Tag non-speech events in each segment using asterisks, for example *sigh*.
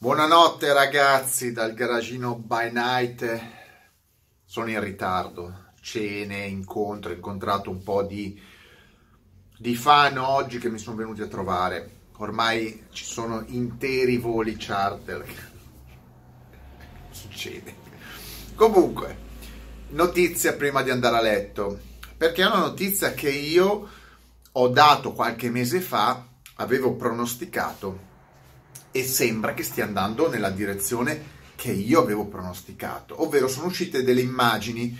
Buonanotte ragazzi dal garagino by night. Sono in ritardo. Cene, incontro, ho incontrato un po' di, di fan oggi che mi sono venuti a trovare. Ormai ci sono interi voli charter. *laughs* Succede. Comunque, notizia prima di andare a letto. Perché è una notizia che io ho dato qualche mese fa, avevo pronosticato e sembra che stia andando nella direzione che io avevo pronosticato, ovvero sono uscite delle immagini,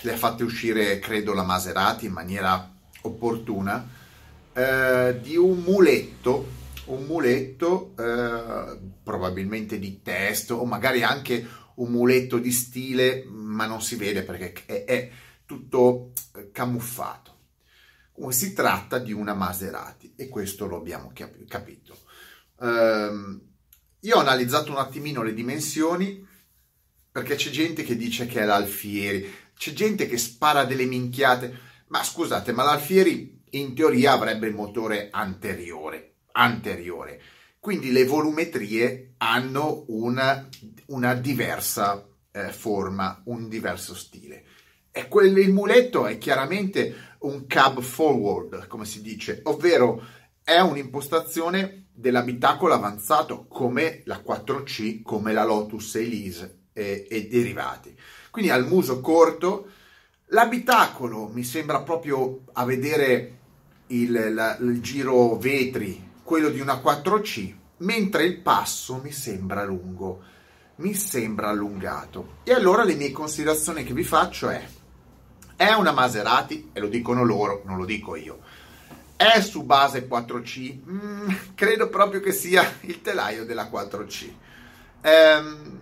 le ha fatte uscire credo la Maserati in maniera opportuna, eh, di un muletto, un muletto eh, probabilmente di testo o magari anche un muletto di stile, ma non si vede perché è, è tutto camuffato. Si tratta di una Maserati e questo lo abbiamo capito. Um, io ho analizzato un attimino le dimensioni perché c'è gente che dice che è l'Alfieri, c'è gente che spara delle minchiate, ma scusate, ma l'Alfieri in teoria avrebbe il motore anteriore, anteriore. Quindi le volumetrie hanno una, una diversa eh, forma, un diverso stile. E quel, il muletto è chiaramente un cab forward, come si dice, ovvero è un'impostazione dell'abitacolo avanzato come la 4C, come la Lotus Elise e, e derivati. Quindi al muso corto, l'abitacolo mi sembra proprio a vedere il, la, il giro vetri, quello di una 4C, mentre il passo mi sembra lungo, mi sembra allungato. E allora le mie considerazioni che vi faccio è, è una Maserati, e lo dicono loro, non lo dico io, è su base 4C? Mm, credo proprio che sia il telaio della 4C. Ehm,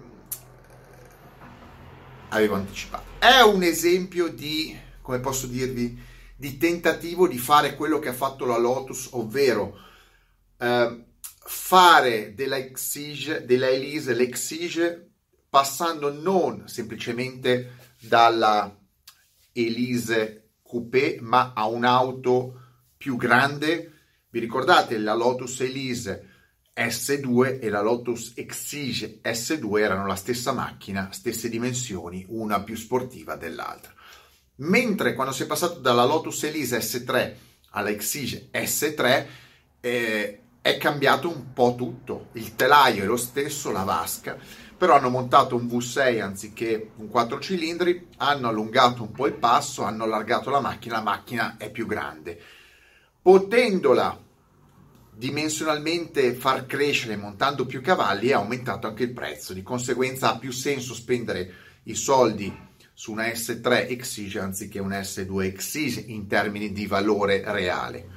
avevo anticipato. È un esempio di, come posso dirvi, di tentativo di fare quello che ha fatto la Lotus, ovvero eh, fare della Exige, della Elise l'Exige passando non semplicemente dalla Elise Coupé, ma a un'auto più grande. Vi ricordate la Lotus Elise S2 e la Lotus Exige S2 erano la stessa macchina, stesse dimensioni, una più sportiva dell'altra. Mentre quando si è passato dalla Lotus Elise S3 alla Exige S3 eh, è cambiato un po' tutto. Il telaio è lo stesso, la vasca, però hanno montato un V6 anziché un 4 cilindri, hanno allungato un po' il passo, hanno allargato la macchina, la macchina è più grande potendola dimensionalmente far crescere montando più cavalli è aumentato anche il prezzo, di conseguenza ha più senso spendere i soldi su una S3 Exige anziché una S2 Exige in termini di valore reale.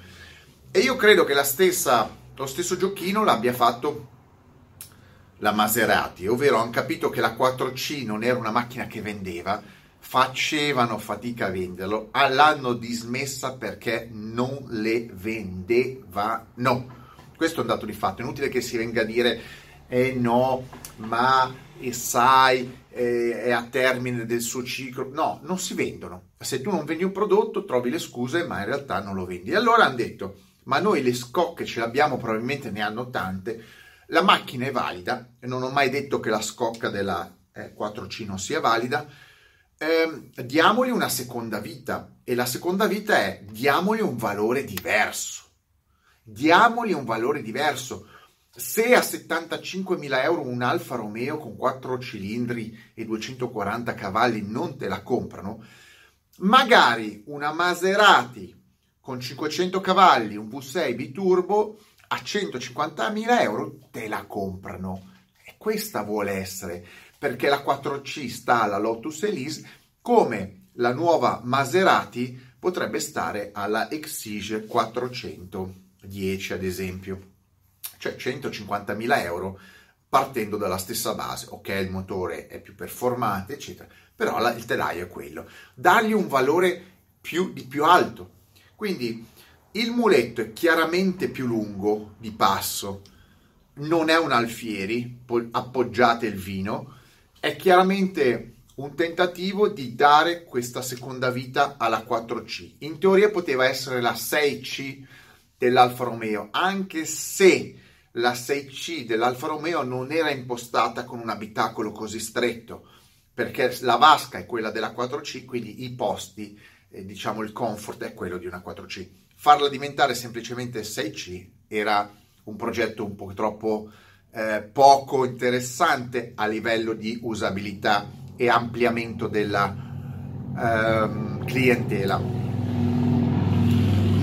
E io credo che stessa, lo stesso giochino l'abbia fatto la Maserati, ovvero hanno capito che la 4C non era una macchina che vendeva, facevano fatica a venderlo, l'hanno dismessa perché non le vendevano. Questo è un dato di fatto, è inutile che si venga a dire eh no, ma e sai, eh, è a termine del suo ciclo. No, non si vendono. Se tu non vendi un prodotto, trovi le scuse, ma in realtà non lo vendi. Allora hanno detto, ma noi le scocche ce le abbiamo, probabilmente ne hanno tante, la macchina è valida, non ho mai detto che la scocca della eh, 4C non sia valida, eh, diamogli una seconda vita e la seconda vita è diamogli un valore diverso. Diamogli un valore diverso. Se a 75.000 euro un Alfa Romeo con 4 cilindri e 240 cavalli non te la comprano, magari una Maserati con 500 cavalli, un V6 biturbo a 150.000 euro te la comprano. E questa vuole essere perché la 4C sta alla Lotus Elise, come la nuova Maserati potrebbe stare alla Exige 410 ad esempio, cioè 150.000 euro partendo dalla stessa base. Ok, il motore è più performante, eccetera, però la, il telaio è quello. Dargli un valore più, di più alto. Quindi il muletto è chiaramente più lungo di passo, non è un alfieri, appoggiate il vino, è chiaramente un tentativo di dare questa seconda vita alla 4C. In teoria poteva essere la 6C dell'Alfa Romeo, anche se la 6C dell'Alfa Romeo non era impostata con un abitacolo così stretto, perché la vasca è quella della 4C, quindi i posti, eh, diciamo il comfort è quello di una 4C. Farla diventare semplicemente 6C era un progetto un po' troppo eh, poco interessante a livello di usabilità e ampliamento della ehm, clientela.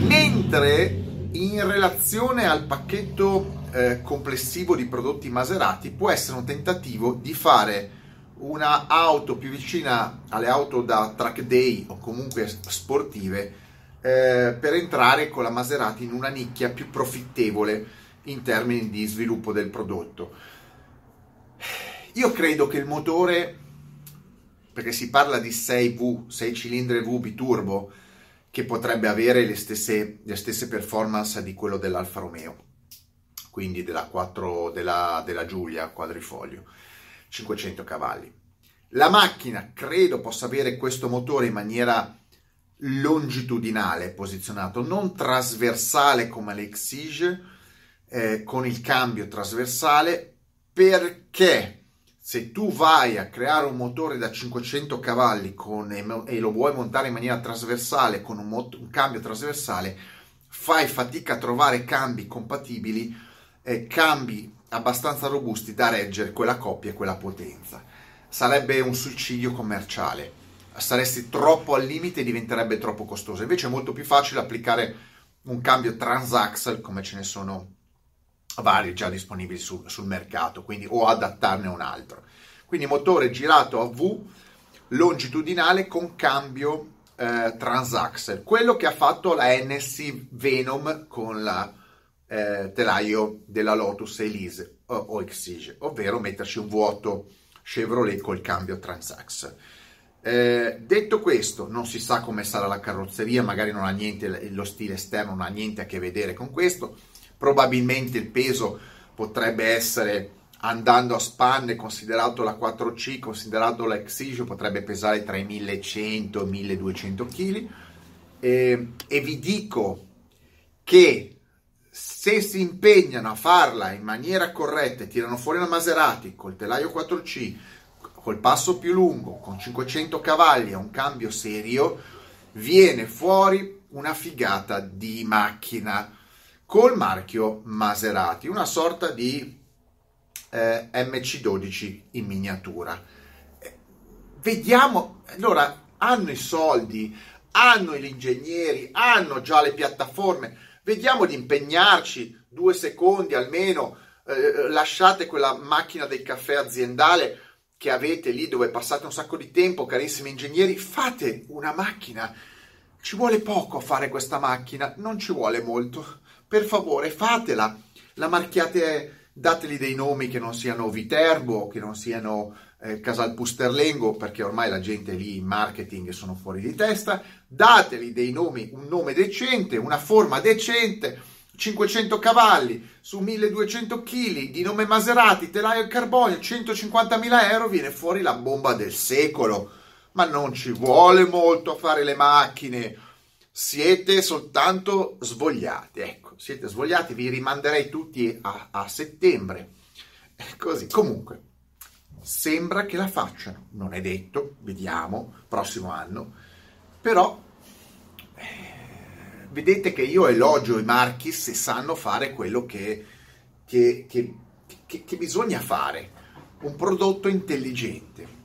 Mentre in relazione al pacchetto eh, complessivo di prodotti Maserati può essere un tentativo di fare una auto più vicina alle auto da track day o comunque sportive eh, per entrare con la Maserati in una nicchia più profittevole in termini di sviluppo del prodotto. Io credo che il motore, perché si parla di 6V, 6 cilindri V biturbo, che potrebbe avere le stesse, le stesse performance di quello dell'Alfa Romeo quindi della, 4, della, della Giulia quadrifoglio, 500 cavalli. La macchina credo possa avere questo motore in maniera longitudinale posizionato, non trasversale come l'Exige, eh, con il cambio trasversale, perché se tu vai a creare un motore da 500 cavalli con, e lo vuoi montare in maniera trasversale con un, mot- un cambio trasversale, fai fatica a trovare cambi compatibili eh, cambi abbastanza robusti da reggere quella coppia e quella potenza. Sarebbe un suicidio commerciale. Saresti troppo al limite e diventerebbe troppo costoso. Invece è molto più facile applicare un cambio transaxle come ce ne sono vari già disponibili sul, sul mercato, quindi o adattarne un altro. Quindi motore girato a V longitudinale con cambio eh, transaxle, quello che ha fatto la NSC Venom con la eh, telaio della Lotus Elise o, o Exige, ovvero metterci un vuoto Chevrolet col cambio Transax. Eh, detto questo, non si sa come sarà la carrozzeria, magari non ha niente, lo stile esterno non ha niente a che vedere con questo. Probabilmente il peso potrebbe essere andando a spanne, considerato la 4C, considerato la Exige, potrebbe pesare tra i 1100 e i 1200 kg. Eh, e vi dico che se si impegnano a farla in maniera corretta e tirano fuori la Maserati col telaio 4C, col passo più lungo, con 500 cavalli e un cambio serio, viene fuori una figata di macchina col marchio Maserati, una sorta di eh, MC12 in miniatura. Vediamo, allora hanno i soldi, hanno gli ingegneri, hanno già le piattaforme Vediamo di impegnarci due secondi almeno, eh, lasciate quella macchina del caffè aziendale che avete lì dove passate un sacco di tempo, carissimi ingegneri, fate una macchina. Ci vuole poco a fare questa macchina, non ci vuole molto. Per favore, fatela. La marchiate, dateli dei nomi che non siano Viterbo, che non siano eh, Casal Pusterlengo, perché ormai la gente lì in marketing sono fuori di testa, dateli dei nomi, un nome decente, una forma decente, 500 cavalli su 1200 kg di nome Maserati, telaio in carbonio, 150.000 euro, viene fuori la bomba del secolo. Ma non ci vuole molto a fare le macchine, siete soltanto svogliati. Ecco, siete svogliati, vi rimanderei tutti a, a settembre. Così, comunque sembra che la facciano, non è detto, vediamo, prossimo anno, però vedete che io elogio i marchi se sanno fare quello che, che, che, che bisogna fare, un prodotto intelligente.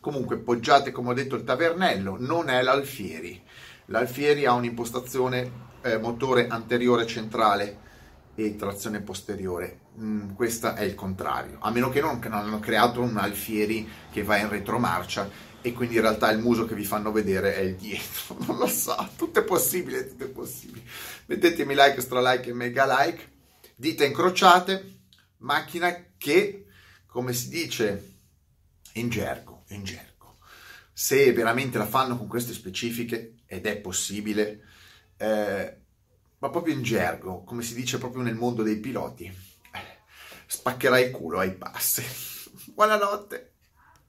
Comunque poggiate, come ho detto, il tavernello, non è l'Alfieri. L'Alfieri ha un'impostazione eh, motore anteriore centrale e trazione posteriore. Mm, questo è il contrario, a meno che non, non hanno creato un Alfieri che va in retromarcia e quindi in realtà il muso che vi fanno vedere è il dietro. *laughs* Non lo so, tutto è possibile, tutto è possibile. Mettetemi like, stra like e mega like. Dita incrociate, macchina che, come si dice in gergo, in gergo, se veramente la fanno con queste specifiche, ed è possibile, eh, ma proprio in gergo, come si dice proprio nel mondo dei piloti, spaccherai il culo ai passi. *laughs* Buonanotte.